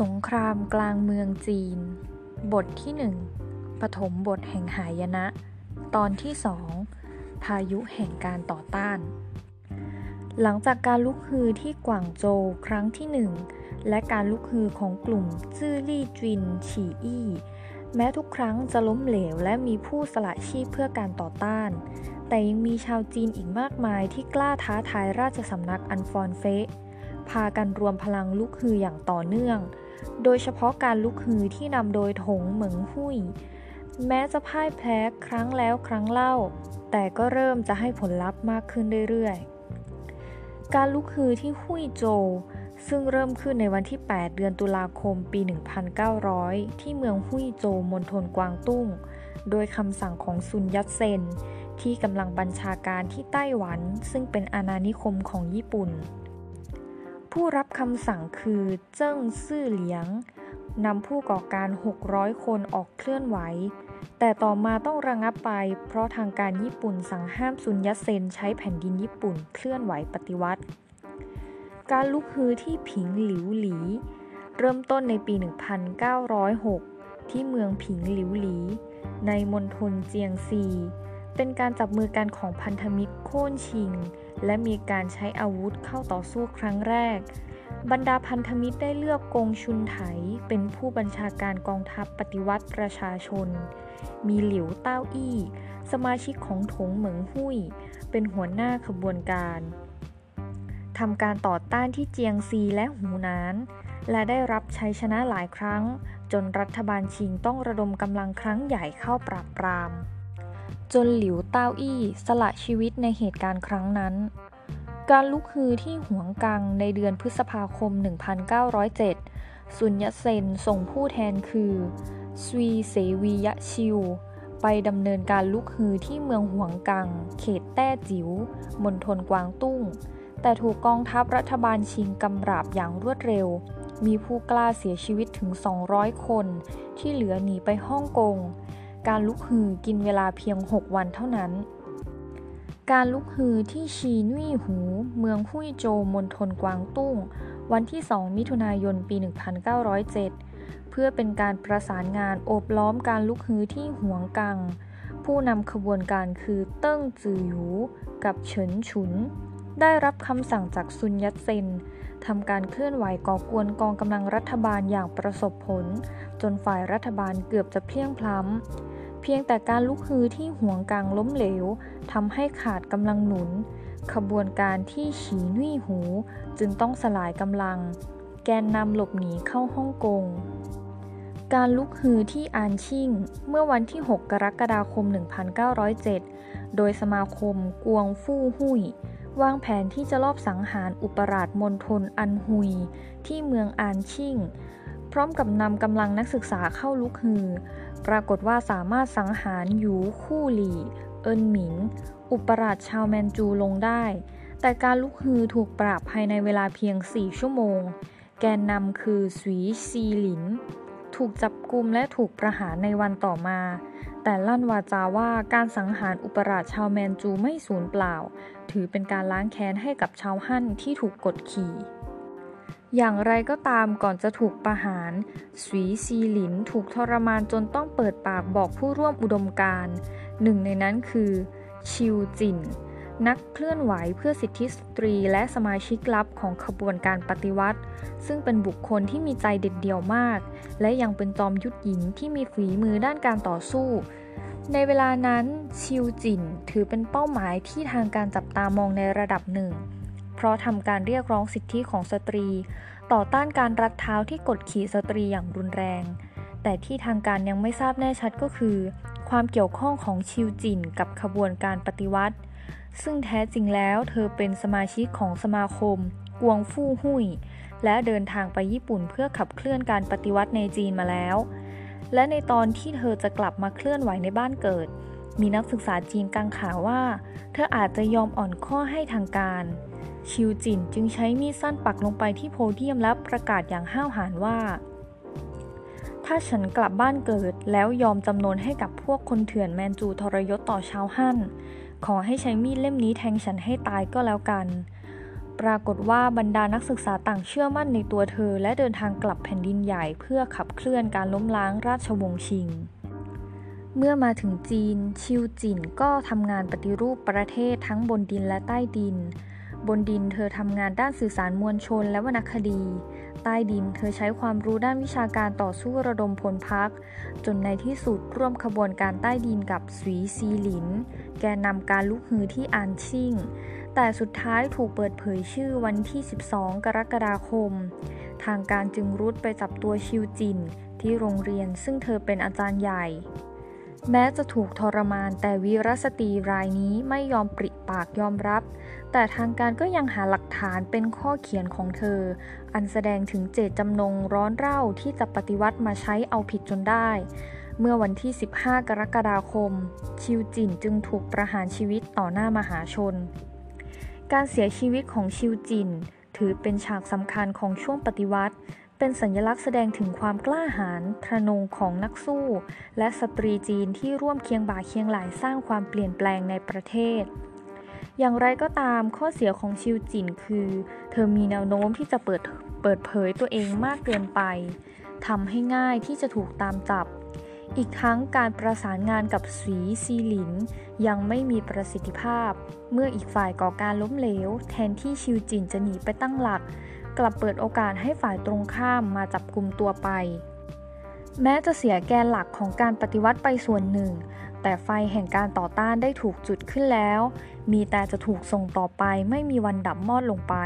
สงครามกลางเมืองจีน บทที่หนึ่งปฐมบทแห่งหายนะ ตอนที่สองพายุแห่งการต่อต้าน หลังจากการลุกฮือที่กวางโจวครั้งที่หนึ่งและการลุกฮือของกลุ่มจื้อลี่จิน ฉีอี้ แม้ทุกครั้งจะล้มเหลวและมีผู้สละชีพเพื่อการต่อต้าน แต่ยังมีชาวจีนอีกมากมายที่กล้าท้าทายราชสำนักอันฟอนเฟพากันรวมพลังลุกฮืออย่างต่อเนื่อง โดยเฉพาะการลุกฮือที่นำโดยถงเหมิงหุยแม้จะพ่ายแพ้ครั้งแล้วครั้งเล่า แต่ก็เริ่มจะให้ผลลัพธ์มากขึ้นเรื่อยๆ การลุกฮือที่หุยโจซึ่งเริ่มขึ้นในวันที่ 8 เดือนตุลาคมปี 1900 ที่เมืองหุยโจมณฑลกวางตุ้ง โดยคำสั่งของซุนยัตเซน ที่กำลังบัญชาการที่ไต้หวัน ซึ่งเป็นอาณานิคมของญี่ปุ่น ผู้รับคำสั่งคือเจิ้งซื่อเหลียงนำผู้ก่อการ 600 คนออกเคลื่อนไหว แต่ต่อมาต้องระงับไป เพราะทางการญี่ปุ่นสั่งห้ามซุนยัตเซนใช้แผ่นดินญี่ปุ่นเคลื่อนไหวปฏิวัติ การลุกฮือที่ผิงหลิวหลี เริ่มต้นในปี 1906 ที่เมืองผิงหลิวหลี ในมณฑลเจียงซี เป็นการจับมือกันของพันธมิตรโค่นชิง และมีการใช้อาวุธเข้าต่อสู้ครั้งแรก บรรดาพันธมิตรได้เลือกกงชุนไถ เป็นผู้บัญชาการกองทัพปฏิวัติประชาชน มีหลิวเต้าอี้ สมาชิกของถงเหมิงหุยเป็นหัวหน้าขบวนการทำการต่อต้านที่เจียงซีและหูนาน และได้รับชัยชนะหลายครั้ง จนรัฐบาลชิงต้องระดมกำลังครั้งใหญ่เข้าปราบปราม จนหลิวเต้าอี้สละชีวิตในเหตุการณ์ครั้งนั้น การลุกฮือที่หวงกังในเดือนพฤษภาคม 1907 สุญญเซนส่งผู้แทนคือสวีเสวียะชิว ไปดำเนินการลุกฮือที่เมืองหวงกัง เขตแต้จิว๋วมณฑลกวางตุ้ง แต่ถูกกองทัพรัฐบาลชิงกำราบอย่างรวดเร็ว มีผู้กล้าเสียชีวิตถึง 200 คน ที่เหลือหนีไปฮ่องกง การลุกฮือกินเวลาเพียง 6 วันเท่านั้น การลุกฮือที่ชีนุ่ยหู เมืองหุยโจมณฑลกวางตุ้ง วันที่ 2 มิถุนายน ปี 1907 เพื่อเป็นการประสานงานโอบล้อมการลุกฮือที่หวงกัง ผู้นำขบวนการคือเติ้งจือหยูกับเฉินฉุน ได้รับคำสั่งจากซุนยัตเซนทำการเคลื่อนไหวก่อกวนกองกำลังรัฐบาลอย่างประสบผล จนฝ่ายรัฐบาลเกือบจะเพี้ยงพล้ำ เพียงแต่การลุกฮือที่ห่วงกลางล้มเหลวทำให้ขาดกำลังหนุน ขบวนการที่ฉีนุ่ยหูจึงต้องสลายกำลัง แกนนำหลบหนีเข้าฮ่องกง การลุกฮือที่อานชิ่ง เมื่อวันที่ 6 กรกฎาคม 1907 โดยสมาคมกวงฟู่หุยวางแผนที่จะลอบสังหารอุปราชมณฑลอันฮุย ที่เมืองอานชิ่ง พร้อมกับนำกำลังนักศึกษาเข้าลุกฮือ ปรากฏว่าสามารถสังหารหยูคู่หลี่ เอินหมิง อุปราชชาวแมนจูลงได้ แต่การลุกฮือถูกปราบภายในเวลาเพียง 4 ชั่วโมง แกนนำคือสวีซีหลิน ถูกจับกุมและถูกประหารในวันต่อมา แต่ลั่นวาจาว่าการสังหารอุปราชชาวแมนจูไม่สูญเปล่า ถือเป็นการล้างแค้นให้กับชาวฮั่นที่ถูกกดขี่ อย่างไรก็ตามก่อนจะถูกประหารสวีซีหลินถูกทรมานจนต้องเปิดปากบอกผู้ร่วมอุดมการหนึ่งในนั้นคือ ชิวจิน นักเคลื่อนไหวเพื่อสิทธิสตรีและสมาชิกลับของขบวนการปฏิวัติ ซึ่งเป็นบุคคลที่มีใจเด็ดเดี่ยวมาก และยังเป็นจอมยุทธหญิงที่มีฝีมือด้านการต่อสู้ ในเวลานั้นชิวจินถือเป็นเป้าหมายที่ทางการจับตามองในระดับหนึ่ง เพราะทำการเรียกร้องสิทธิของสตรี ต่อต้านการรัดเท้าที่กดขี่สตรีอย่างรุนแรง แต่ที่ทางการยังไม่ทราบแน่ชัดก็คือ ความเกี่ยวข้องของชิวจินกับขบวนการปฏิวัติ ซึ่งแท้จริงแล้วเธอเป็นสมาชิกของสมาคม กวงฟู่หุยและเดินทางไปญี่ปุ่นเพื่อขับเคลื่อนการปฏิวัติในจีนมาแล้ว และในตอนที่เธอจะกลับมาเคลื่อนไหวในบ้านเกิด มีนักศึกษาจีนกังขาว่า เธออาจจะยอมอ่อนข้อให้ทางการ ชิวจินจึงใช้มีดสั้นปักลงไปที่โพเดียมและประกาศอย่างห้าวหาญว่า ถ้าฉันกลับบ้านเกิดแล้วยอมจำนนให้กับพวกคนเถื่อนแมนจูทรยศต่อชาวฮั่น ขอให้ใช้มีดเล่มนี้แทงฉันให้ตายก็แล้วกัน ปรากฏว่าบรรดานักศึกษาต่างเชื่อมั่นในตัวเธอ และเดินทางกลับแผ่นดินใหญ่เพื่อขับเคลื่อนการล้มล้างราชวงศ์ชิงเมื่อมาถึงจีน ชิวจินก็ทำงานปฏิรูปประเทศทั้งบนดินและใต้ดิน บนดินเธอทำงานด้านสื่อสารมวลชนและวรรณคดี ใต้ดินเธอใช้ความรู้ด้านวิชาการต่อสู้ระดมพลพัก จนในที่สุดร่วมขบวนการใต้ดินกับสวีซีหลิน แกนนำการลุกฮือที่อานชิ่ง แต่สุดท้ายถูกเปิดเผยชื่อวันที่ 12 กรกฎาคม ทางการจึงรุดไปจับตัวชิวจิน ที่โรงเรียนซึ่งเธอเป็นอาจารย์ใหญ่แม้จะถูกทรมานแต่วีรสตรีรายนี้ไม่ยอมปริปากยอมรับ แต่ทางการก็ยังหาหลักฐานเป็นข้อเขียนของเธอ อันแสดงถึงเจตจำนงร้อนเร่าที่จะปฏิวัติมาใช้เอาผิดจนได้ เมื่อวันที่ 15 กรกฎาคม ชิวจินจึงถูกประหารชีวิตต่อหน้ามหาชน การเสียชีวิตของชิวจิน ถือเป็นฉากสำคัญของช่วงปฏิวัติ เป็นสัญลักษณ์แสดงถึงความกล้าหาญทะนงของนักสู้ และสตรีจีนที่ร่วมเคียงบ่าเคียงไหลสร้างความเปลี่ยนแปลงในประเทศ อย่างไรก็ตามข้อเสียของชิวจินคือ เธอมีแนวโน้มที่จะเปิดเปิดเผยตัวเองมากเกินไปทำให้ง่ายที่จะถูกตามจับ อีกทั้งการประสานงานกับสีซีหลิน ยังไม่มีประสิทธิภาพ เมื่ออีกฝ่ายก่อการล้มเหลว แทนที่ชิวจินจะหนีไปตั้งหลัก กลับเปิดโอกาสให้ฝ่ายตรงข้ามมาจับกลุ่มตัวไป แม้จะเสียแกนหลักของการปฏิวัติไปส่วนหนึ่ง แต่ไฟแห่งการต่อต้านได้ถูกจุดขึ้นแล้ว มีแต่จะถูกส่งต่อไปไม่มีวันดับมอดลงไป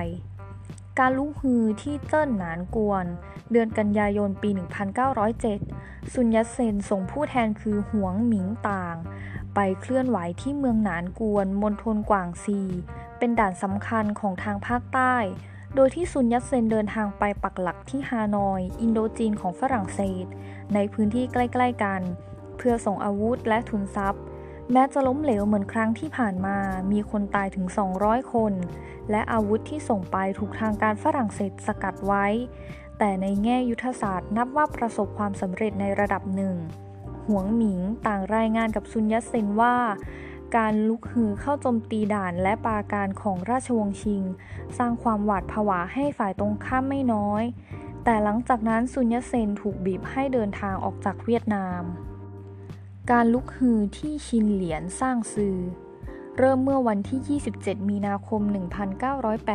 การลุกฮือที่เจิ้นหนานกวน เดือนกันยายนปี 1907 ซุนยัตเซนส่งผู้แทนคือหวงหมิงต่าง ไปเคลื่อนไหวที่เมืองหนานกวนมณฑลกวางซี เป็นด่านสำคัญของทางภาคใต้ โดยที่ซุนยัตเซนเดินทางไปปักหลักที่ฮานอย อินโดจีนของฝรั่งเศส ในพื้นที่ใกล้ ๆ กัน เพื่อส่งอาวุธและทุนทรัพย์ แม้จะล้มเหลวเหมือนครั้งที่ผ่านมา มีคนตายถึง 200 คน และอาวุธที่ส่งไปถูกทางการฝรั่งเศสสกัดไว้ แต่ในแง่ยุทธศาสตร์นับว่าประสบความสำเร็จในระดับหนึ่งหวงหมิงต่างรายงานกับซุนยัตเซนว่า การลุกฮือเข้าโจมตีด่านและปาการของราชวงศ์ชิง สร้างความหวาดผวาให้ฝ่ายตรงข้ามไม่น้อย แต่หลังจากนั้นซุนยัตเซนถูกบีบให้เดินทางออกจากเวียดนาม การลุกฮือที่ชินเหลียนสร้างซือ เริ่มเมื่อวันที่ 27 มีนาคม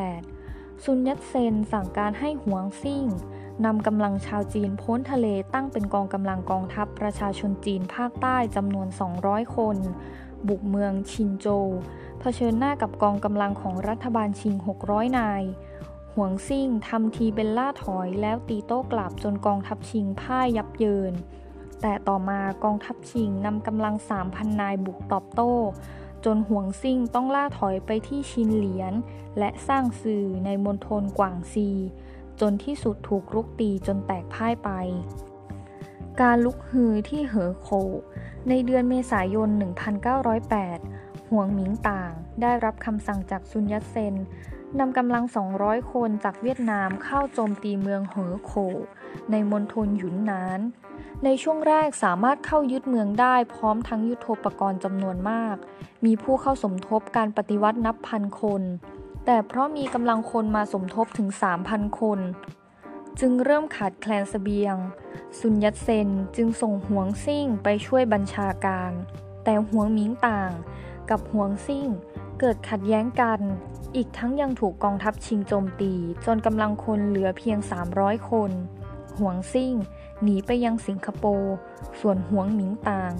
1908 ซุนยัตเซนสั่งการให้หวงซิ่งนำกำลังชาวจีนพ้นทะเลตั้งเป็นกองกำลังกองทัพประชาชนจีนภาคใต้จำนวน 200 คน บุกเมืองชินโจวเผชิญหน้ากับกองกำลังของรัฐบาลชิง 600 นาย หวงซิ่งทำทีเป็นล่าถอยแล้วตีโต้กลับจนกองทัพชิงพ่ายยับเยิน แต่ต่อมากองทัพชิงนำกำลัง 3,000 นายบุกตอบโต้ จนห่วงซิ่งต้องล่าถอยไปที่ชินเหลียน และสร้างสื่อในมณฑลกวางซี จนที่สุดถูกลุกตีจนแตกพ่ายไป การลุกฮือที่เหอโค ในเดือนเมษายน 1908 ห่วงหมิงต่างได้รับคำสั่งจากซุนยัตเซน นำกำลัง 200 คนจากเวียดนามเข้าโจมตีเมืองเหอโคในมณฑลหยุนนาน ในช่วงแรกสามารถเข้ายึดเมืองได้พร้อมทั้งยุโทโธปกรณ์จำนวนมาก มีผู้เข้าสมทบการปฏิวัตินับพันคน แต่เพราะมีกำลังคนมาสมทบถึง 3,000 คน จึงเริ่มขาดแคลนสเสบียง ซุนยัตเซนจึงส่งหวงซิ่งไปช่วยบัญชาการ แต่หวงหมิงต่าง กับหวงซิ่ง เกิดขัดแย้งกัน อีกทั้งยังถูกกองทัพชิงโจมตี จนกำลังคนเหลือเพียง 300 คน หวงซิ่ง หนีไปยังสิงคโปร์ ส่วนหวงหมิงต่าง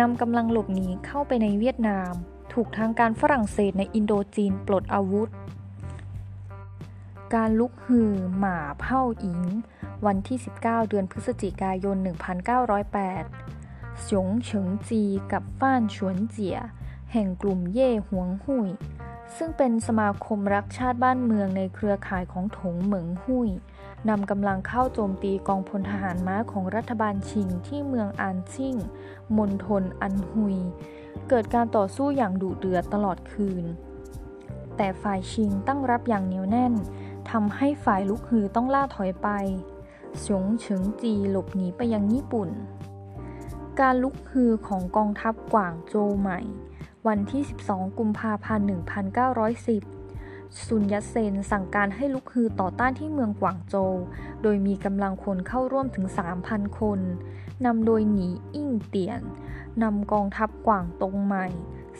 นำกำลังหลบหนีเข้าไปในเวียดนาม ถูกทางการฝรั่งเศสในอินโดจีนปลดอาวุธ การลุกฮือหมาเผ่าอิง วันที่ 19 เดือนพฤศจิกายน 1908 สงเฉิงจีกับฟ้านฉวนเจีย แห่งกลุ่มเย่หวงหุยซึ่งเป็นสมาคมรักชาติบ้านเมืองในเครือข่ายของถงเหมิงหุยนำกำลังเข้าโจมตีกองพลทหารม้าของรัฐบาลชิงที่เมืองอานซิ่งมณฑลอันฮุย เกิดการต่อสู้อย่างดุเดือดตลอดคืน แต่ฝ่ายชิงตั้งรับอย่างเหนียวแน่นทำให้ฝ่ายลุกฮือต้องล่าถอยไปสงเฉิงจีหลบหนีไปยังญี่ปุ่น การลุกฮือของกองทัพกวางโจวใหม่ วันที่ 12 กุมภาพันธ์ 1910 ซุนยัตเซนสั่งการให้ลุกฮือต่อต้านที่เมืองกวางโจว โดยมีกำลังคนเข้าร่วมถึง 3,000 คน นำโดยหนีอิ่งเตียน นำกองทัพกวางตงใหม่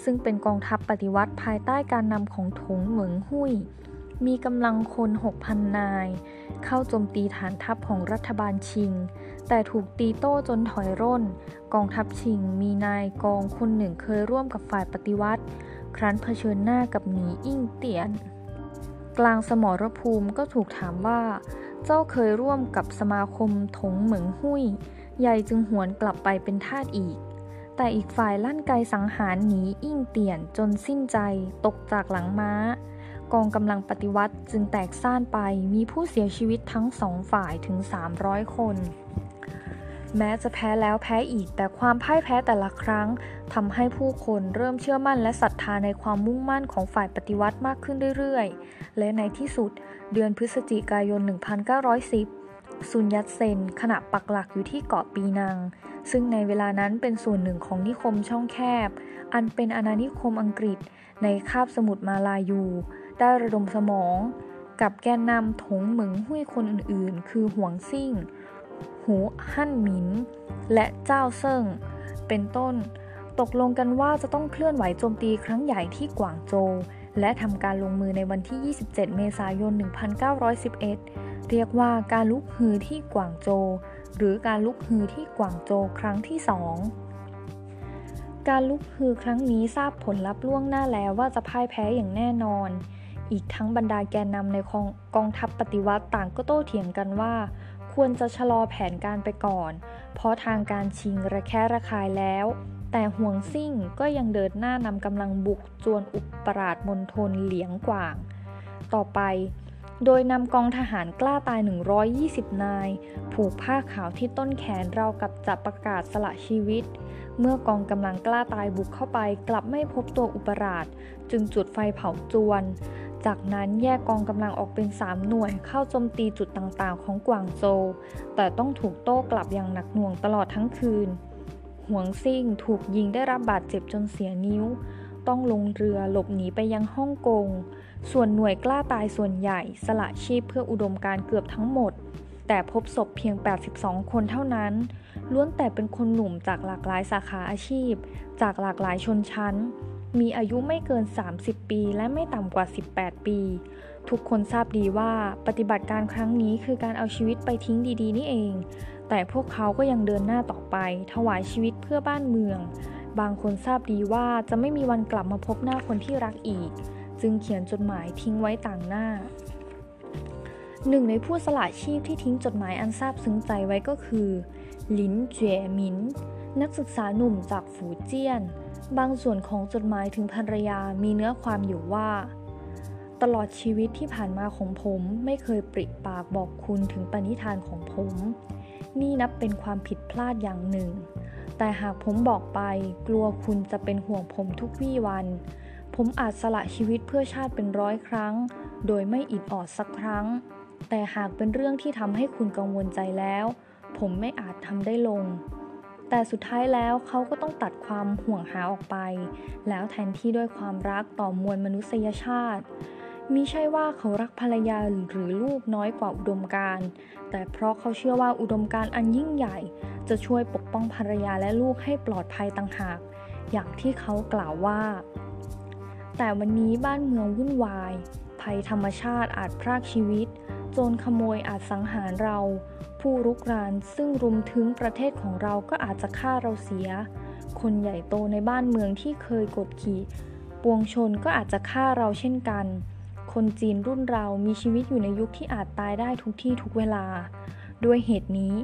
ซึ่งเป็นกองทัพปฏิวัติภายใต้การนำของถงเหมิงหุยมีกำลังคน 6,000 นาย เข้าโจมตีฐานทัพของรัฐบาลชิง แต่ถูกตีโต้จนถอยร่น กองทัพชิงมีนายกองคนหนึ่งเคยร่วมกับฝ่ายปฏิวัติ ครั้นเผชิญหน้ากับหนีอิ่งเตียน กลางสมรภูมิก็ถูกถามว่า เจ้าเคยร่วมกับสมาคมถงเหมิงหุยใหญ่จึงหวนกลับไปเป็นทาสอีกแต่อีกฝ่ายลั่นไกสังหารหนีอิ่งเตียนจนสิ้นใจตกจากหลังม้า กองกำลังปฏิวัติจึงแตกซ่านไปมีผู้เสียชีวิตทั้งสองฝ่ายถึง 300 คน แม้จะแพ้แล้วแพ้อีกแต่ความพ่ายแพ้แต่ละครั้งทำให้ผู้คนเริ่มเชื่อมั่นและศรัทธาในความมุ่งมั่นของฝ่ายปฏิวัติมากขึ้นเรื่อยๆ และในที่สุดเดือนพฤศจิกายน 1910 ซุนยัตเซนขณะปักหลักอยู่ที่เกาะปีนัง ซึ่งในเวลานั้นเป็นส่วนหนึ่งของนิคมช่องแคบ อันเป็นอาณานิคมอังกฤษในคาบสมุทรมาลายู ได้ระดมสมอง กับแกนนำถงเหมิงหุยคนอื่นๆ คือหวงซิ่ง หูฮั่นหมิน และเจ้าเซิงเป็นต้น ตกลงกันว่าจะต้องเคลื่อนไหวโจมตีครั้งใหญ่ที่กวางโจวและทำการลงมือในวันที่ 27 เมษายน 1911 เรียกว่าการลุกฮือที่กวางโจวหรือการลุกฮือที่กวางโจวครั้งที่สองการลุกฮือครั้งนี้ทราบผลลัพธ์ล่วงหน้าแล้วว่าจะพ่ายแพ้อย่างแน่นอน อีกทั้งบรรดาแกนนำในกองทัพปฏิวัติต่างก็โต้เถียงกันว่า ควรจะชะลอแผนการไปก่อน เพราะทางการชิงระแคะระคายแล้ว แต่ห่วงซิ่งก็ยังเดินหน้านำกำลังบุกจวนอุปราชมณฑลเหลียงกว่าง ต่อไปโดยนำกองทหารกล้าตาย 120 นาย ผูกผ้าขาวที่ต้นแขนเรากับจับประกาศสละชีวิต เมื่อกองกำลังกล้าตายบุกเข้าไป กลับไม่พบตัวอุปราช จึงจุดไฟเผาจวน จากนั้นแยกกองกำลังออกเป็น 3 หน่วยเข้าโจมตีจุดต่างๆ ของกวางโจวแต่ต้องถูกโต้กลับอย่างหนักหน่วงตลอดทั้งคืน หวงซิ่งถูกยิงได้รับบาดเจ็บจนเสียนิ้ว ต้องลงเรือหลบหนีไปยังฮ่องกง ส่วนหน่วยกล้าตายส่วนใหญ่สละชีพเพื่ออุดมการเกือบทั้งหมด แต่พบศพเพียง 82 คนเท่านั้น ล้วนแต่เป็นคนหนุ่มจากหลากหลายสาขาอาชีพ จากหลากหลายชนชั้น มีอายุไม่เกิน 30 ปี และไม่ต่ำกว่า 18 ปี ทุกคนทราบดีว่าปฏิบัติการครั้งนี้คือการเอาชีวิตไปทิ้งดีๆ นี่เอง แต่พวกเขาก็ยังเดินหน้าต่อไป ถวายชีวิตเพื่อบ้านเมือง บางคนทราบดีว่าจะไม่มีวันกลับมาพบหน้าคนที่รักอีก จึงเขียนจดหมายทิ้งไว้ต่างหน้าหนึ่งในผู้สละชีพที่ทิ้งจดหมายอันซาบซึ้งใจไว้ก็คือ ลินเจวหมิน นักศึกษาหนุ่มจากฝูเจี้ยน บางส่วนของจดหมายถึงภรรยามีเนื้อความอยู่ว่า ตลอดชีวิตที่ผ่านมาของผมไม่เคยปริปากบอกคุณถึงปณิธานของผม นี่นับเป็นความผิดพลาดอย่างหนึ่ง แต่หากผมบอกไปกลัวคุณจะเป็นห่วงผมทุกวี่วัน ผมอาจสละชีวิตเพื่อชาติเป็นร้อยครั้ง โดยไม่อิดออดสักครั้ง แต่หากเป็นเรื่องที่ทำให้คุณกังวลใจแล้ว ผมไม่อาจทำได้ลง แต่สุดท้ายแล้วเขาก็ต้องตัดความห่วงหาออกไป แล้วแทนที่ด้วยความรักต่อมวลมนุษยชาติมิใช่ว่าเขารักภรรยาหรือลูกน้อยกว่าอุดมการ แต่เพราะเขาเชื่อว่าอุดมการอันยิ่งใหญ่ จะช่วยปกป้องภรรยาและลูกให้ปลอดภัยต่างหาก อย่างที่เขากล่าวว่า แต่วันนี้บ้านเมืองวุ่นวาย ภัยธรรมชาติอาจพรากชีวิต โจรขโมยอาจสังหารเรา ผู้รุกรานซึ่งรุมถึงประเทศของเราก็อาจจะฆ่าเราเสีย คนใหญ่โตในบ้านเมืองที่เคยกดขี่ ปวงชนก็อาจจะฆ่าเราเช่นกัน คนจีนรุ่นเรามีชีวิตอยู่ในยุคที่อาจตายได้ทุกที่ทุกเวลา ด้วยเหตุนี้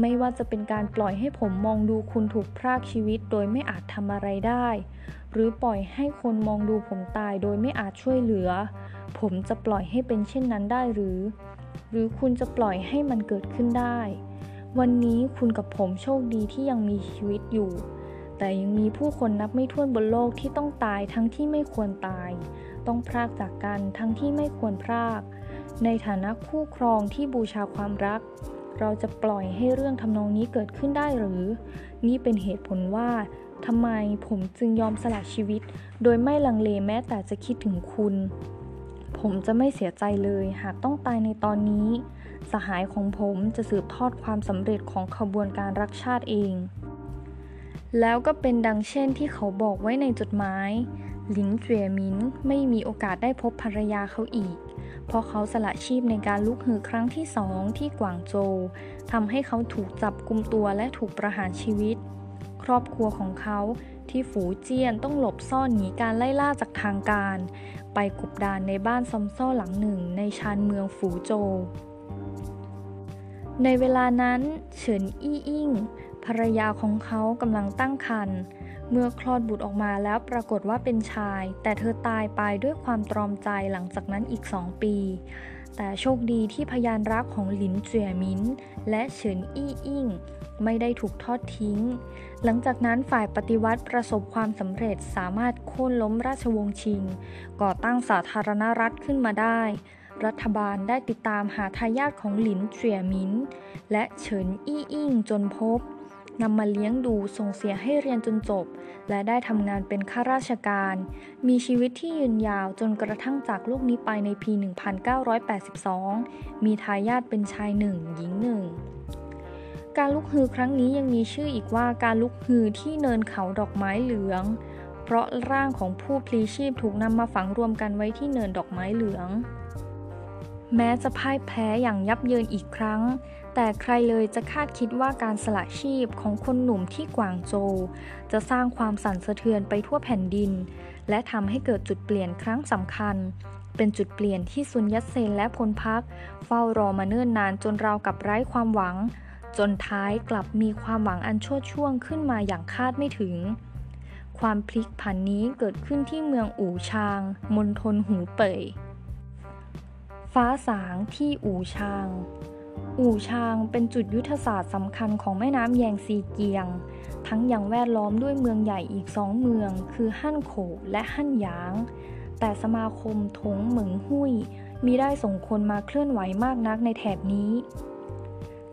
ไม่ว่าจะเป็นการปล่อยให้ผมมองดูคุณถูกพรากชีวิตโดยไม่อาจทำอะไรได้ หรือปล่อยให้คนมองดูผมตายโดยไม่อาจช่วยเหลือ ผมจะปล่อยให้เป็นเช่นนั้นได้หรือ หรือคุณจะปล่อยให้มันเกิดขึ้นได้ วันนี้คุณกับผมโชคดีที่ยังมีชีวิตอยู่ แต่ยังมีผู้คนนับไม่ถ้วนบนโลกที่ต้องตายทั้งที่ไม่ควรตาย ต้องพรากจากกันทั้งที่ไม่ควรพราก ในฐานะคู่ครองที่บูชาความรัก เราจะปล่อยให้เรื่องทำนองนี้เกิดขึ้นได้หรือ นี่เป็นเหตุผลว่าทำไมผมจึงยอมสละชีวิต โดยไม่ลังเลแม้แต่จะคิดถึงคุณ ผมจะไม่เสียใจเลยหากต้องตายในตอนนี้ สหายของผมจะสืบทอดความสำเร็จของขบวนการรักชาติเอง แล้วก็เป็นดังเช่นที่เขาบอกไว้ในจดหมายหลิงเจียมินไม่มีโอกาสได้พบภรรยาเขาอีก เพราะเขาสละชีพในการลุกฮือครั้งที่สองที่กวางโจวทำให้เขาถูกจับกุมตัวและถูกประหารชีวิต ครอบครัวของเขาที่ฝูเจียนต้องหลบซ่อนหนีการไล่ล่าจากทางการ ไปกบดานในบ้านซอมซ่อหลังหนึ่งในชานเมืองฝูโจวในเวลานั้นเฉินอี้อิงภรรยาของเขากำลังตั้งครรภ์เมื่อคลอดบุตรออกมาแล้วปรากฏว่าเป็นชาย แต่เธอตายไปด้วยความตรอมใจหลังจากนั้นอีกสองปี แต่โชคดีที่พยานรักของหลินเจียมินและเฉินอี้อิงไม่ได้ถูกทอดทิ้ง หลังจากนั้นฝ่ายปฏิวัติประสบความสำเร็จสามารถโค่นล้มราชวงศ์ชิง ก่อตั้งสาธารณรัฐขึ้นมาได้ รัฐบาลได้ติดตามหาทายาทของหลินเจียมินและเฉินอี้อิงจนพบนำมาเลี้ยงดูส่งเสียให้เรียนจนจบ และได้ทำงานเป็นข้าราชการ มีชีวิตที่ยืนยาวจนกระทั่งจากโลกนี้ไปในปี 1982 มีทายาทเป็นชายหนึ่งหญิงหนึ่ง การลุกฮือครั้งนี้ยังมีชื่ออีกว่าการลุกฮือที่เนินเขาดอกไม้เหลือง เพราะร่างของผู้พลีชีพถูกนำมาฝังรวมกันไว้ที่เนินดอกไม้เหลือง แม้จะพ่ายแพ้อย่างยับเยินอีกครั้ง แต่ใครเลยจะคาดคิดว่าการสละชีพของคนหนุ่มที่กวางโจวจะสร้างความสั่นสะเทือนไปทั่วแผ่นดิน และทำให้เกิดจุดเปลี่ยนครั้งสำคัญเป็นจุดเปลี่ยนที่ซุนยัตเซนและพลพัก เฝ้ารอมาเนิ่นนานจนราวกับไร้ความหวัง จนท้ายกลับมีความหวังอันชั่วช่วงขึ้นมาอย่างคาดไม่ถึง ความพลิกผันนี้เกิดขึ้นที่เมืองอู่ชาง มณฑลหูเป่ย ฟ้าสางที่อู่ชาง อู่ชางเป็นจุดยุทธศาสตร์สำคัญของแม่น้ำแยงซีเกียง ทั้งยังแวดล้อมด้วยเมืองใหญ่อีกสองเมือง คือฮั่นโขและฮั่นหยาง แต่สมาคมถงเหมิงหุ้ยมีได้ส่งคนมาเคลื่อนไหวมากนักในแถบนี้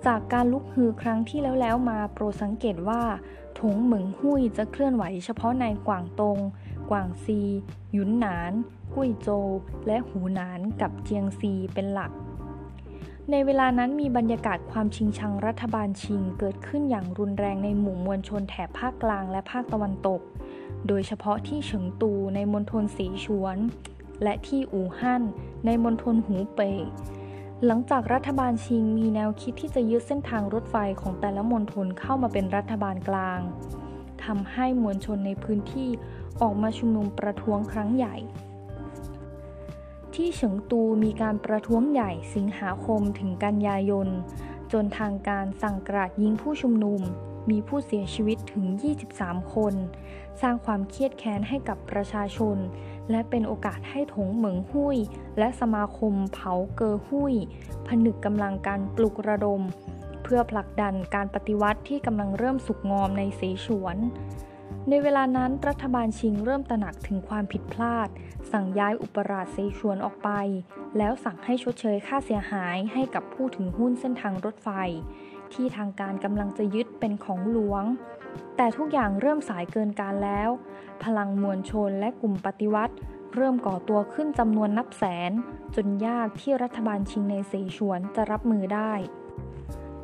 จากการลุกฮือครั้งที่แล้วแล้วมาโปรสังเกตว่า ถงเหมิงหุ้ยจะเคลื่อนไหวเฉพาะในกวางตง กวางซี หยุนหนาน กุ้ยโจว และหูหนานกับเจียงซีเป็นหลัก ในเวลานั้นมีบรรยากาศความชิงชังรัฐบาลชิงเกิดขึ้นอย่างรุนแรงในหมู่มวลชนแถบภาคกลางและภาคตะวันตก โดยเฉพาะที่เฉิงตูในมณฑลสีชวน และที่อู่ฮั่นในมณฑลหูเป่ย หลังจากรัฐบาลชิงมีแนวคิดที่จะยึดเส้นทางรถไฟของแต่ละมณฑลเข้ามาเป็นรัฐบาลกลางทำให้มวลชนในพื้นที่ออกมาชุมนุมประท้วงครั้งใหญ่ ที่เฉิงตูมีการประท้วงใหญ่สิงหาคมถึงกันยายน จนทางการสั่งกราดยิงผู้ชุมนุม มีผู้เสียชีวิตถึง 23 คน สร้างความเครียดแค้นให้กับประชาชน และเป็นโอกาสให้ถงเหมิงหุยและสมาคมเผาเกอหุยผนึกกำลังการปลุกระดม เพื่อผลักดันการปฏิวัติที่กำลังเริ่มสุกงอมในเสฉวน ในเวลานั้นรัฐบาลชิงเริ่มตระหนักถึงความผิดพลาด สั่งย้ายอุปราชเซชวนออกไป แล้วสั่งให้ชดเชยค่าเสียหายให้กับผู้ถือหุ้นเส้นทางรถไฟ ที่ทางการกำลังจะยึดเป็นของหลวง แต่ทุกอย่างเริ่มสายเกินการแล้ว พลังมวลชนและกลุ่มปฏิวัติ เริ่มก่อตัวขึ้นจำนวนนับแสน จนยากที่รัฐบาลชิงในเสฉวนจะรับมือได้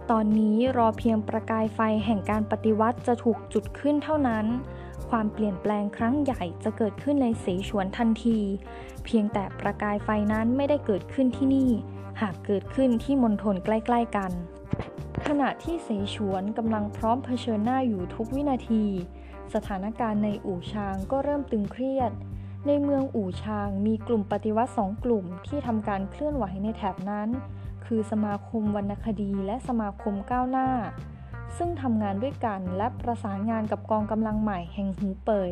ตอนนี้รอเพียงประกายไฟแห่งการปฏิวัติจะถูกจุดขึ้นเท่านั้น ความเปลี่ยนแปลงครั้งใหญ่จะเกิดขึ้นในเสฉวนทันที เพียงแต่ประกายไฟนั้นไม่ได้เกิดขึ้นที่นี่ หากเกิดขึ้นที่มณฑลใกล้ ๆ กัน ขณะที่เสฉวนกำลังพร้อมเผชิญหน้าอยู่ทุกวินาที สถานการณ์ในอู่ชางก็เริ่มตึงเครียด ในเมืองอู่ชางมีกลุ่มปฏิวัติสองกลุ่มที่ทำการเคลื่อนไหวในแถบนั้น คือสมาคมวรรณคดีและสมาคมก้าวหน้า ซึ่งทำงานด้วยกันและประสานงานกับกองกำลังใหม่แห่งหูเป่ย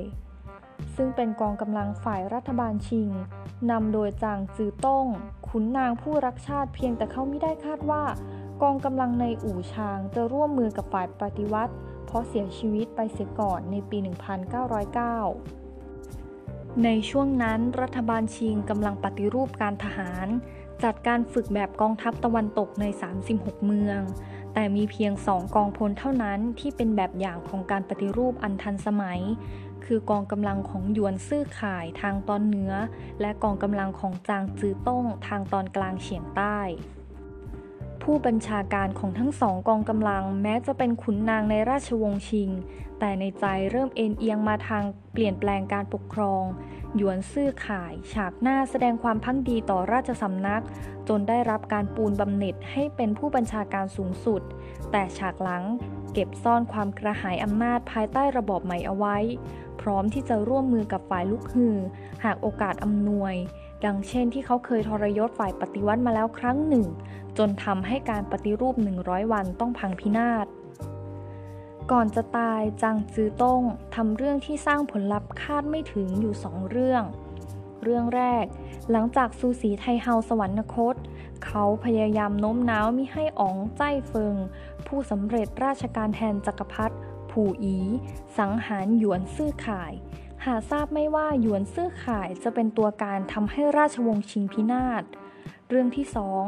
ซึ่งเป็นกองกำลังฝ่ายรัฐบาลชิงนำโดยจางจือต้งขุนนางผู้รักชาติเพียงแต่เขาไม่ได้คาดว่า กองกำลังในอู่ชางจะร่วมมือกับฝ่ายปฏิวัติ เพราะเสียชีวิตไปเสียก่อนในปี 1909 ในช่วงนั้นรัฐบาลชิงกำลังปฏิรูปการทหาร จัดการฝึกแบบกองทัพตะวันตกใน 36 เมือง แต่มีเพียงสองกองพลเท่านั้นที่เป็นแบบอย่างของการปฏิรูปอันทันสมัย คือกองกำลังของหยวนซื่อข่ายทางตอนเหนือ และกองกำลังของจางจือต้งทางตอนกลางเฉียงใต้ ผู้บัญชาการของทั้งสองกองกำลังแม้จะเป็นขุนนางในราชวงศ์ชิง แต่ในใจเริ่มเอ็นเอียงมาทางเปลี่ยนแปลงการปกครอง หยวนซื่อข่าย ฉากหน้าแสดงความพักดีต่อราชสำนัก จนได้รับการปูนบำเหน็จให้เป็นผู้บัญชาการสูงสุด แต่ฉากหลังเก็บซ่อนความกระหายอำนาจภายใต้ระบอบใหม่เอาไว้ พร้อมที่จะร่วมมือกับฝ่ายลูกฮือ หากโอกาสอำนวย ดังเช่นที่เขาเคยทรยศฝ่ายปฏิวัติมาแล้วครั้งหนึ่ง จนทำให้การปฏิรูป 100 วันต้องพังพินาศ ก่อนจะตายจางจือต้งทำเรื่องที่สร้างผลลัพธ์คาดไม่ถึงอยู่สองเรื่อง เรื่องแรก หลังจากซูสีไทเฮาสวรรคต เขาพยายามโน้มน้าวมิให้อ๋องใจเฟิง ผู้สำเร็จราชการแทนจักรพรรดิผู่อี สังหารหยวนซื่อข่าย หาทราบไม่ว่าหยวนซื่อข่ายจะเป็นตัวการทำให้ราชวงศ์ชิงพินาศ เรื่องที่สอง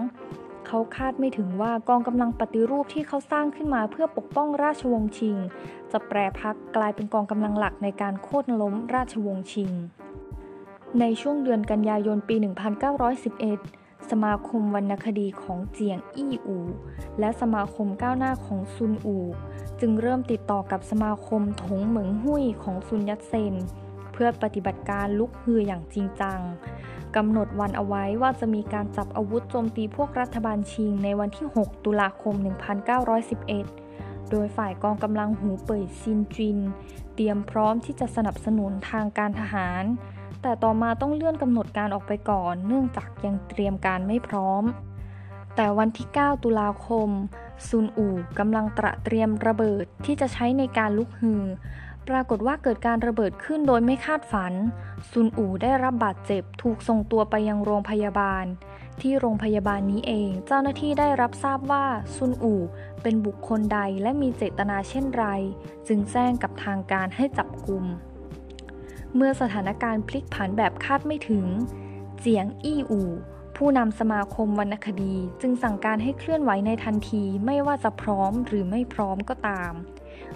เขาคาดไม่ถึงว่ากองกำลังปฏิรูปที่เขาสร้างขึ้นมาเพื่อปกป้องราชวงศ์ชิง จะแปรพักกลายเป็นกองกำลังหลักในการโค่นล้มราชวงศ์ชิง ในช่วงเดือนกันยายนปี 1911 สมาคมวรรณคดีของเจียงอี้อู และสมาคมก้าวหน้าของซุนอู จึงเริ่มติดต่อกับสมาคมถงเหมิงหุยของซุนยัตเซน พื่อปฏิบัติการลุกฮืออย่างจริงจังกำหนดวันเอาไว้ว่าจะมีการจับอาวุธโจมตีพวกรัฐบาลชิงในวันที่ 6 ตุลาคม 1911 โดยฝ่ายกองกำลังหูเป่ยซินจิน เตรียมพร้อมที่จะสนับสนุนทางการทหาร แต่ต่อมาต้องเลื่อนกำหนดการออกไปก่อน เนื่องจากยังเตรียมการไม่พร้อม แต่วันที่ 9 ตุลาคมซุนอู่กำลังตระเตรียมระเบิดที่จะใช้ในการลุกฮือ ปรากฏว่าเกิดการระเบิดขึ้นโดยไม่คาดฝัน ซุนอู่ได้รับบาดเจ็บถูกส่งตัวไปยังโรงพยาบาล ที่โรงพยาบาลนี้เองเจ้าหน้าที่ได้รับทราบว่าซุนอู่เป็นบุคคลใดและมีเจตนาเช่นไร จึงแจ้งกับทางการให้จับกลุ่ม เมื่อสถานการณ์พลิกผันแบบคาดไม่ถึง เจียงอี้อู่ผู้นำสมาคมวรรณคดีจึงสั่งการให้เคลื่อนไหวในทันทีไม่ว่าจะพร้อมหรือไม่พร้อมก็ตาม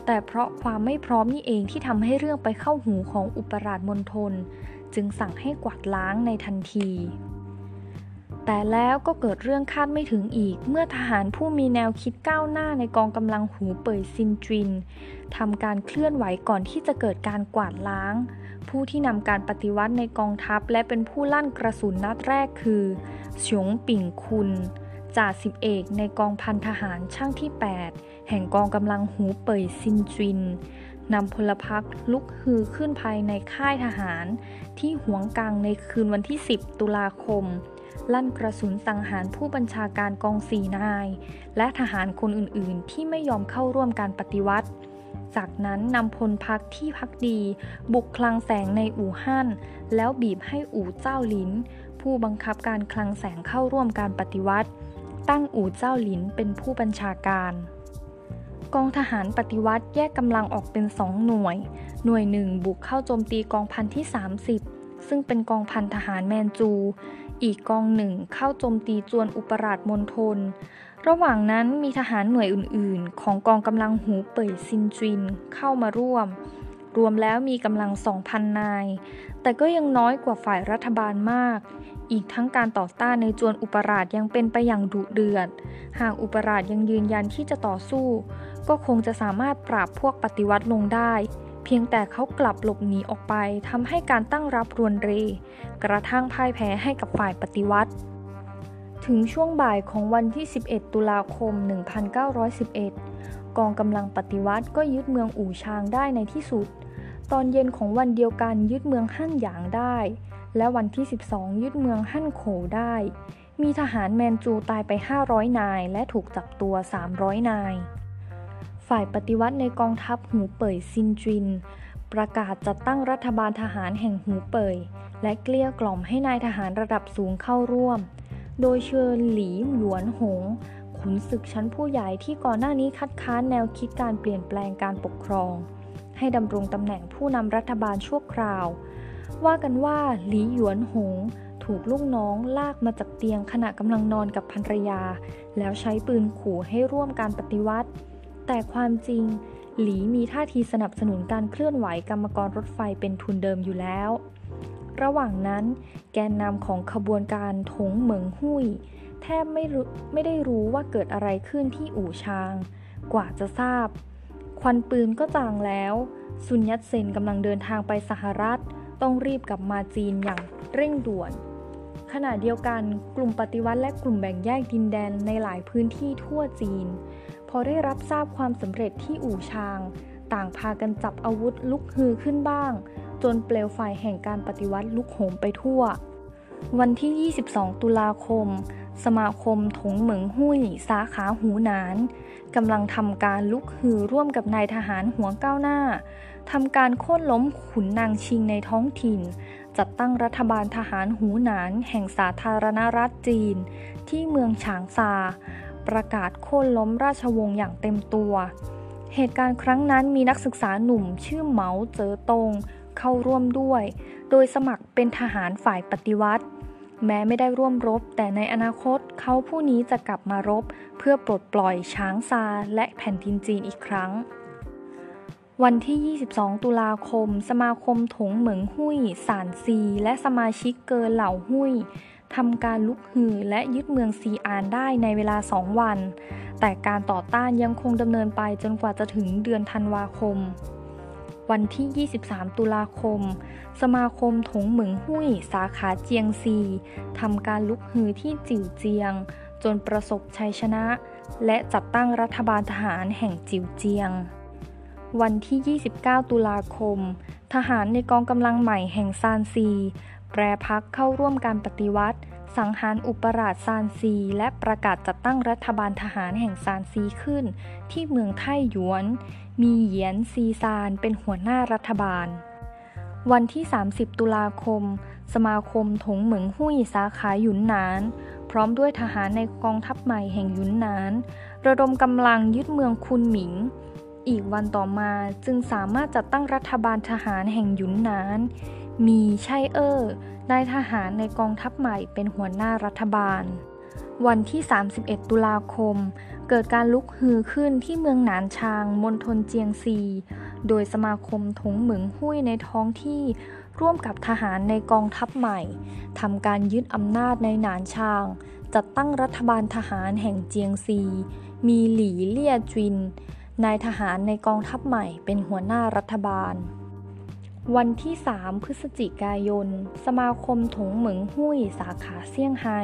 แต่เพราะความไม่พร้อมนี่เองที่ทำให้เรื่องไปเข้าหูของอุปราชมณฑลจึงสั่งให้กวาดล้างในทันที แต่แล้วก็เกิดเรื่องคาดไม่ถึงอีก เมื่อทหารผู้มีแนวคิดก้าวหน้าในกองกำลังหูเป่ยซินจินทำการเคลื่อนไหวก่อนที่จะเกิดการกวาดล้าง ผู้ที่นำการปฏิวัติในกองทัพและเป็นผู้ลั่นกระสุนนัดแรกคือเฉียงปิ่งคุณจ่าสิบเอกในกองพันทหารช่างที่ 8 ห่งกองกำลังหูเป่ยซินจินนำพลพรรคลุกฮือขึ้นภายในค่ายทหาร ที่หวงกังในคืนวันที่ 10 ตุลาคม ลั่นกระสุนสังหารผู้บัญชาการกองสีนาย และทหารคนอื่นๆ ที่ไม่ยอมเข้าร่วมการปฏิวัติ จากนั้นนำพลพักที่พักดี บุกคลังแสงในอู่ฮั่น แล้วบีบให้อู่เจ้าหลิน ผู้บังคับการคลังแสงเข้าร่วมการปฏิวัติ ตั้งอู่เจ้าหลินเป็นผู้บัญชาการ กองทหารปฏิวัติแยกกำลังออกเป็นสองหน่วย หน่วยหนึ่งบุกเข้าโจมตีกองพันที่ 30 ซึ่งเป็นกองพันทหารแมนจู อีกกองหนึ่งเข้าโจมตีจวนอุปราชมณฑล ระหว่างนั้นมีทหารหน่วยอื่นๆ ของกองกำลังหูเป่ยซินจินเข้ามาร่วม รวมแล้วมีกำลัง 2,000 นาย แต่ก็ยังน้อยกว่าฝ่ายรัฐบาลมาก อีกทั้งการต่อต้านในจวนอุปราชยังเป็นไปอย่างดุเดือด หากอุปราชยังยืนยันที่จะต่อสู้ ก็คงจะสามารถปราบพวกปฏิวัติลงได้ เพียงแต่เขากลับหลบหนีออกไปทำให้การตั้งรับรวนเร กระทั่งพ่ายแพ้ให้กับฝ่ายปฏิวัติ ถึงช่วงบ่ายของวันที่ 11 ตุลาคม 1911กองกำลังปฏิวัติก็ยึดเมืองอู่ชางได้ในที่สุด ตอนเย็นของวันเดียวกันยึดเมืองฮั่นหยางได้ และวันที่ 12 ยึดเมืองฮั่นโขได้ มีทหารแมนจูตายไป 500 นาย และถูกจับตัว 300 นาย ฝ่ายปฏิวัติในกองทัพหูเป่ยซินจิน ประกาศจัดตั้งรัฐบาลทหารแห่งหูเป่ย และเกลี้ยกล่อมให้นายทหารระดับสูงเข้าร่วม โดยเชิญหลีหยวนหง ขุนศึกชั้นผู้ใหญ่ที่ก่อนหน้านี้คัดค้านแนวคิดการเปลี่ยนแปลงการปกครอง ให้ดำรงตำแหน่งผู้นำรัฐบาลชั่วคราว ว่ากันว่าหลีหยวนหง ถูกลูกน้องลากมาจากเตียงขณะกำลังนอนกับภรรยา แล้วใช้ปืนขู่ให้ร่วมการปฏิวัติ แต่ความจริง หลีมีท่าทีสนับสนุนการเคลื่อนไหวกรรมกรรถไฟเป็นทุนเดิมอยู่แล้ว ระหว่างนั้น แกนนำของขบวนการถงเหมิงหุยแทบไม่ไม่ได้รู้ว่าเกิดอะไรขึ้นที่อู่ชาง กว่าจะทราบ ควันปืนก็จางแล้ว ซุนยัตเซนกำลังเดินทางไปสหรัฐ ต้องรีบกลับมาจีนอย่างเร่งด่วน ขณะเดียวกันกลุ่มปฏิวัติและกลุ่มแบ่งแยกดินแดนในหลายพื้นที่ทั่วจีน พอได้รับทราบความสำเร็จที่อู่ชาง ต่างพากันจับอาวุธลุกฮือขึ้นบ้าง จนเปลวไฟแห่งการปฏิวัติลุกโหมไปทั่ว วันที่ 22 ตุลาคม สมาคมถงเหมิงหุ้ย สาขาหูหนานกำลังทำการลุกฮือร่วมกับนายทหารหัวก้าวหน้าทำการโค่นล้มขุนนางชิงในท้องถิ่น จัดตั้งรัฐบาลทหารหูหนาน แห่งสาธารณรัฐจีน ที่เมืองฉางซา ประกาศโค่นล้มราชวงศ์อย่างเต็มตัว เหตุการณ์ครั้งนั้นมีนักศึกษาหนุ่มชื่อเหมาเจ๋อตงเข้าร่วมด้วย โดยสมัครเป็นทหารฝ่ายปฏิวัติ แม้ไม่ได้ร่วมรบ แต่ในอนาคตเขาผู้นี้จะกลับมารบ เพื่อปลดปล่อยช้างซาและแผ่นดินจีนอีกครั้ง วันที่ 22 ตุลาคม สมาคมถงเหมิงหุ้ยสานซี และสมาชิกเกินเหล่าหุ้ยทำการลุกฮือและยึดเมืองซีอานได้ในเวลาสองวัน แต่การต่อต้านยังคงดำเนินไปจนกว่าจะถึงเดือนธันวาคม วันที่ 23 ตุลาคม สมาคมถงเหมิงหุ้ย สาขาเจียงซีทำการลุกฮือที่จิ๋วเจียง จนประสบชัยชนะ และจัดตั้งรัฐบาลทหารแห่งจิ๋วเจียง วันที่ 29 ตุลาคม ทหารในกองกำลังใหม่แห่งซานซี แปรพักเข้าร่วมการปฏิวัติ สังหารอุปราชซานซี และประกาศจัดตั้งรัฐบาลทหารแห่งซานซีขึ้น ที่เมืองไทหยวน มีเหยียนซีซานเป็นหัวหน้ารัฐบาล วันที่ 30 ตุลาคม สมาคมถงเหมิงหุ้ยสาขาหยุนนาน พร้อมด้วยทหารในกองทัพใหม่แห่งหยุนนาน ระดมกำลังยึดเมืองคุนหมิงอีกวันต่อมาจึงสามารถจัดตั้งรัฐบาลทหารแห่งหยุนนาน มีไช่เออร์นายทหารในกองทัพใหม่เป็นหัวหน้ารัฐบาล วันที่ 31 ตุลาคม เกิดการลุกฮือขึ้นที่เมืองหนานชางมณฑลเจียงซี โดยสมาคมถงเหมืองหุ้ยในท้องที่ร่วมกับทหารในกองทัพใหม่ทำการยึดอำนาจในหนานชาง จัดตั้งรัฐบาลทหารแห่งเจียงซี มีหลี่เลี่ยจินนายทหารในกองทัพใหม่เป็นหัวหน้ารัฐบาล วันที่ 3 พฤศจิกายน สมาคมถงเหมิงหุ้ย สาขาเซี่ยงไฮ้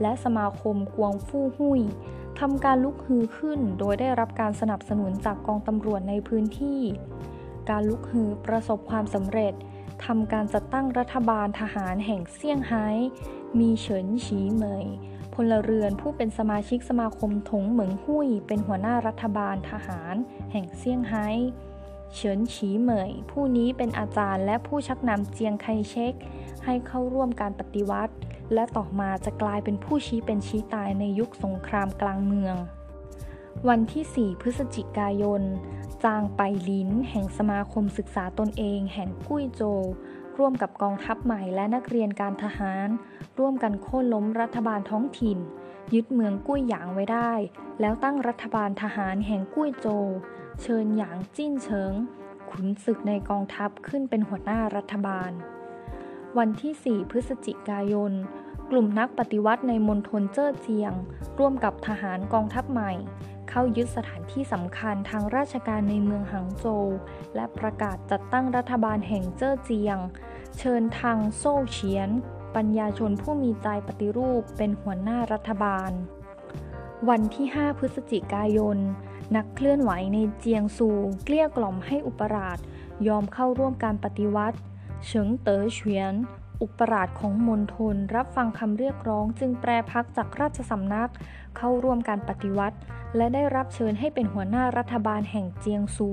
และสมาคมกวงฟู่หุ้ยทำการลุกฮือขึ้น โดยได้รับการสนับสนุนจากกองตำรวจในพื้นที่ การลุกฮือประสบความสำเร็จทำการจัดตั้งรัฐบาลทหารแห่งเซี่ยงไฮ้ มีเฉินฉีเหมย พลเรือนผู้เป็นสมาชิกสมาคมถงเหมิงหุ้ย เป็นหัวหน้ารัฐบาลทหาร แห่งเซี่ยงไฮ้ เฉินฉีเหมย ผู้นี้เป็นอาจารย์และผู้ชักนำเจียงไคเชกให้เข้าร่วมการปฏิวัติ และต่อมาจะกลายเป็นผู้ชี้เป็นชี้ตายในยุคสงครามกลางเมือง วันที่ 4 พฤศจิกายน จางไปลินแห่งสมาคมศึกษาตนเอง แห่งกุ้ยโจร่วมกับกองทัพใหม่และนักเรียนการทหาร ร่วมกันโค่นล้มรัฐบาลท้องถิ่น ยึดเมืองกุ้ยหยางไว้ได้ แล้วตั้งรัฐบาลทหารแห่งกุ้ยโจ เชิญหยางจิ้นเฉิง ขุนศึกในกองทัพขึ้นเป็นหัวหน้ารัฐบาล วันที่ 4 พฤศจิกายน กลุ่มนักปฏิวัติในมณฑลเจ้อเจียง ร่วมกับทหารกองทัพใหม่ เข้ายึดสถานที่สำคัญทางราชการในเมืองหางโจว และประกาศจัดตั้งรัฐบาลแห่งเจ้อเจียง เชิญทางโซ่เฉียน ปัญญาชนผู้มีใจปฏิรูปเป็นหัวหน้ารัฐบาล วันที่ 5 พฤศจิกายน นักเคลื่อนไหวในเจียงซู เกลี้ยกล่อมให้อุปราชยอมเข้าร่วมการปฏิวัติ เฉิงเต๋อเฉียน อุปราชของมณฑลรับฟังคำเรียกร้องจึงแปรพักจากราชสำนัก เข้าร่วมการปฏิวัติ และได้รับเชิญให้เป็นหัวหน้ารัฐบาลแห่งเจียงซู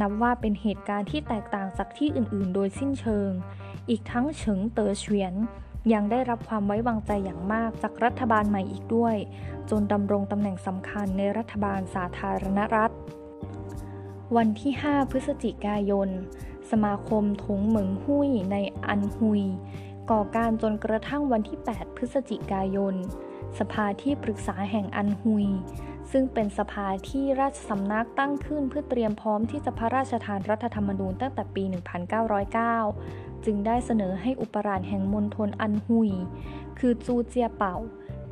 นับว่าเป็นเหตุการณ์ที่แตกต่างจากที่อื่นๆ โดยสิ้นเชิง อีกทั้งเฉิงเต๋อเฉียน ยังได้รับความไว้วางใจอย่างมากจากรัฐบาลใหม่อีกด้วย จนดำรงตำแหน่งสำคัญในรัฐบาลสาธารณรัฐ วันที่ 5 พฤศจิกายน สมาคมถงเหมิงหุ้ยในอันฮุย ก่อการจนกระทั่งวันที่ 8 พฤศจิกายน สภาที่ปรึกษาแห่งอันฮุย ซึ่งเป็นสภาที่ราชสำนักตั้งขึ้นเพื่อเตรียมพร้อมที่จะพระราชทานรัฐธรรมนูญตั้งแต่ปี 1909 จึงได้เสนอให้อุปราชแห่งมณฑลอันฮุย คือจูเจียเป่า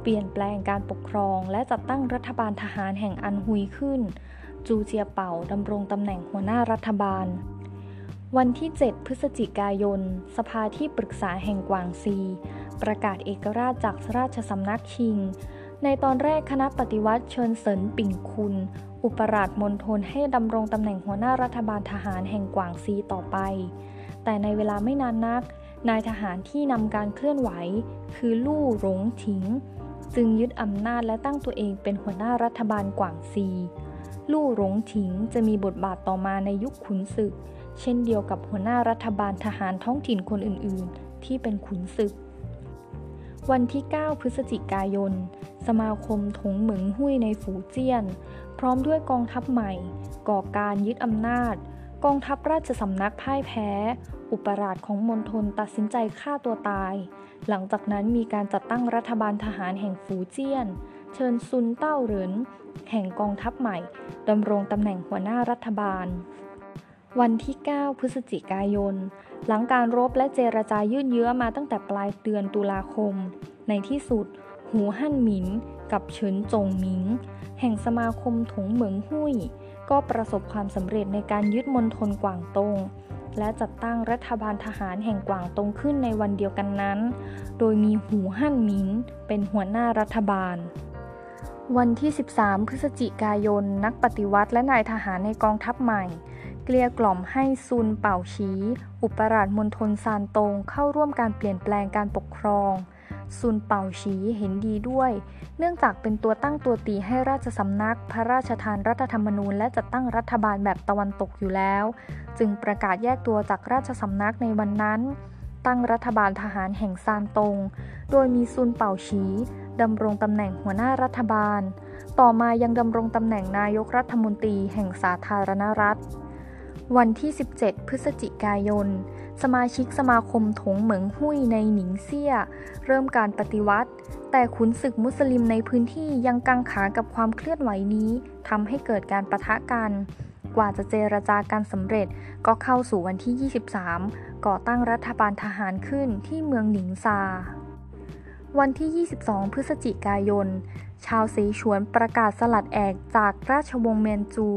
เปลี่ยนแปลงการปกครอง และจัดตั้งรัฐบาลทหารแห่งอันฮุยขึ้น จูเจียเป่าดำรงตำแหน่งหัวหน้ารัฐบาล วันที่ 7 พฤศจิกายน สภาที่ปรึกษาแห่งกวางซี ประกาศเอกราชจากราชสำนักชิง ในตอนแรกคณะปฏิวัติเชิญเสินปิ่งคุณอุปราชมณฑลให้ดำรงตำแหน่งหัวหน้ารัฐบาลทหารแห่งกวางซีต่อไป แต่ในเวลาไม่นานนัก นายทหารที่นำการเคลื่อนไหว คือลู่หลงถิง จึงยึดอำนาจและตั้งตัวเองเป็นหัวหน้ารัฐบาลกวางซี ลู่หลงถิงจะมีบทบาทต่อมาในยุคขุนศึก เช่นเดียวกับหัวหน้ารัฐบาลทหารท้องถิ่นคนอื่น ๆ ที่เป็นขุนศึกวันที่ 9 พฤศจิกายน สมาคมถงเหมิงหุ้ยในฝูเจี้ยน พร้อมด้วยกองทัพใหม่ ก่อการยึดอำนาจ กองทัพราชสำนักพ่ายแพ้ อุปราชของมณฑลตัดสินใจฆ่าตัวตาย หลังจากนั้นมีการจัดตั้งรัฐบาลทหารแห่งฝูเจี้ยน เชิญซุนเต้าเหรินแห่งกองทัพใหม่ดำรงตำแหน่งหัวหน้ารัฐบาล วันที่ 9 พฤศจิกายน หลังการรบและเจรจายืดเยื้อมาตั้งแต่ปลายเดือนตุลาคม ในที่สุด หูฮั่นหมินกับเฉินจงหมิง แห่งสมาคมถงเหมิงหุย ก็ประสบความสำเร็จในการยึดมณฑลกวางตงและจัดตั้งรัฐบาลทหารแห่งกวางตงขึ้นในวันเดียวกันนั้น โดยมีหูฮั่นหมินเป็นหัวหน้ารัฐบาล วันที่ 13 พฤศจิกายน นักปฏิวัติและนายทหารในกองทัพใหม่ เกลี้ยกล่อมให้ซุนเป่าชี อุปราชมณฑลซานตงเข้าร่วมการเปลี่ยนแปลงการปกครอง ซุนเป่าฉีเห็นดีด้วย เนื่องจากเป็นตัวตั้งตัวตีให้ราชสำนัก พระราชทานรัฐธรรมนูญ และจัดตั้งรัฐบาลแบบตะวันตกอยู่แล้ว จึงประกาศแยกตัวจากราชสำนักในวันนั้น ตั้งรัฐบาลทหารแห่งซานตง โดยมีซุนเป่าฉีดำรงตำแหน่งหัวหน้ารัฐบาล ต่อมายังดำรงตำแหน่งนายกรัฐมนตรีแห่งสาธารณรัฐ วันที่ 17 พฤศจิกายน สมาชิกสมาคมถงเหมิงหุ้ยในหนิงเซี่ย เริ่มการปฏิวัติ แต่ขุนศึกมุสลิมในพื้นที่ยังกังขากับความเคลื่อนไหวนี้ทำให้เกิดการประทะกัน กว่าจะเจรจาการสำเร็จก็เข้าสู่วันที่ 23 ก่อตั้งรัฐบาลทหารขึ้นที่เมืองหนิงซา วันที่ 22 พฤศจิกายน ชาวเสฉวนประกาศสลัดแอกจากราชวงศ์เมียนจู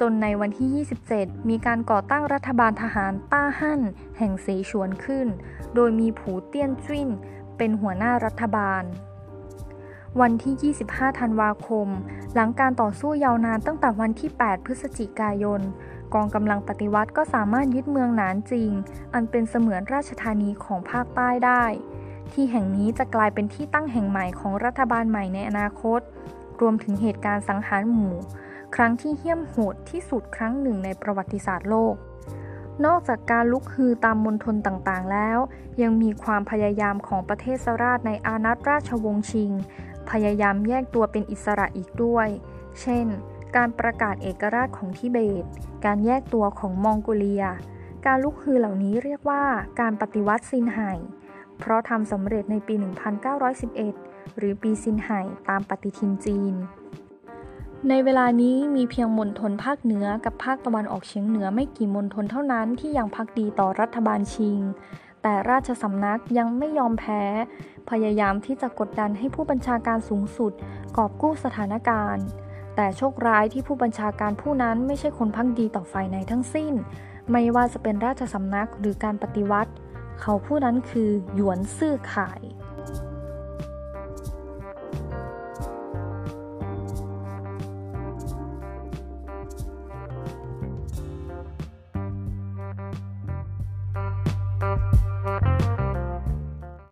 จนในวันที่ 27 มีการก่อตั้งรัฐบาลทหารต้าฮั่นแห่งเสฉวนขึ้น โดยมีผูเตี้ยนจิ้นเป็นหัวหน้ารัฐบาล วันที่ 25 ธันวาคม หลังการต่อสู้ยาวนานตั้งแต่วันที่ 8 พฤศจิกายน กองกำลังปฏิวัติก็สามารถยึดเมืองหนานจริง อันเป็นเสมือนราชธานีของภาคใต้ได้ ที่แห่งนี้จะกลายเป็นที่ตั้งแห่งใหม่ของรัฐบาลใหม่ในอนาคต รวมถึงเหตุการณ์สังหารหมู่ ครั้งที่เหี้ยมโหดที่สุดครั้งหนึ่งในประวัติศาสตร์โลก นอกจากการลุกฮือตามมณฑลต่างๆ แล้ว ยังมีความพยายามของประเทศสราชในอาณาราชวงศ์ชิง พยายามแยกตัวเป็นอิสระอีกด้วย เช่น การประกาศเอกราชของทิเบต การแยกตัวของมองโกเลีย การลุกฮือเหล่านี้เรียกว่าการปฏิวัติซินไห่เพราะทำสำเร็จในปี 1911 หรือปีซินไห่ตามปฏิทินจีน ในเวลานี้มีเพียงมณฑลภาคเหนือกับภาคตะวันออกเฉียงเหนือไม่กี่มณฑลเท่านั้นที่ยังพักดีต่อรัฐบาลชิง แต่ราชสำนักยังไม่ยอมแพ้ พยายามที่จะกดดันให้ผู้บัญชาการสูงสุด กอบกู้สถานการณ์ แต่โชคร้ายที่ผู้บัญชาการผู้นั้นไม่ใช่คนพักดีต่อฝ่ายไหนทั้งสิ้น ไม่ว่าจะเป็นราชสำนักหรือการปฏิวัติ เขาผู้นั้นคือหยวนซื่อข่าย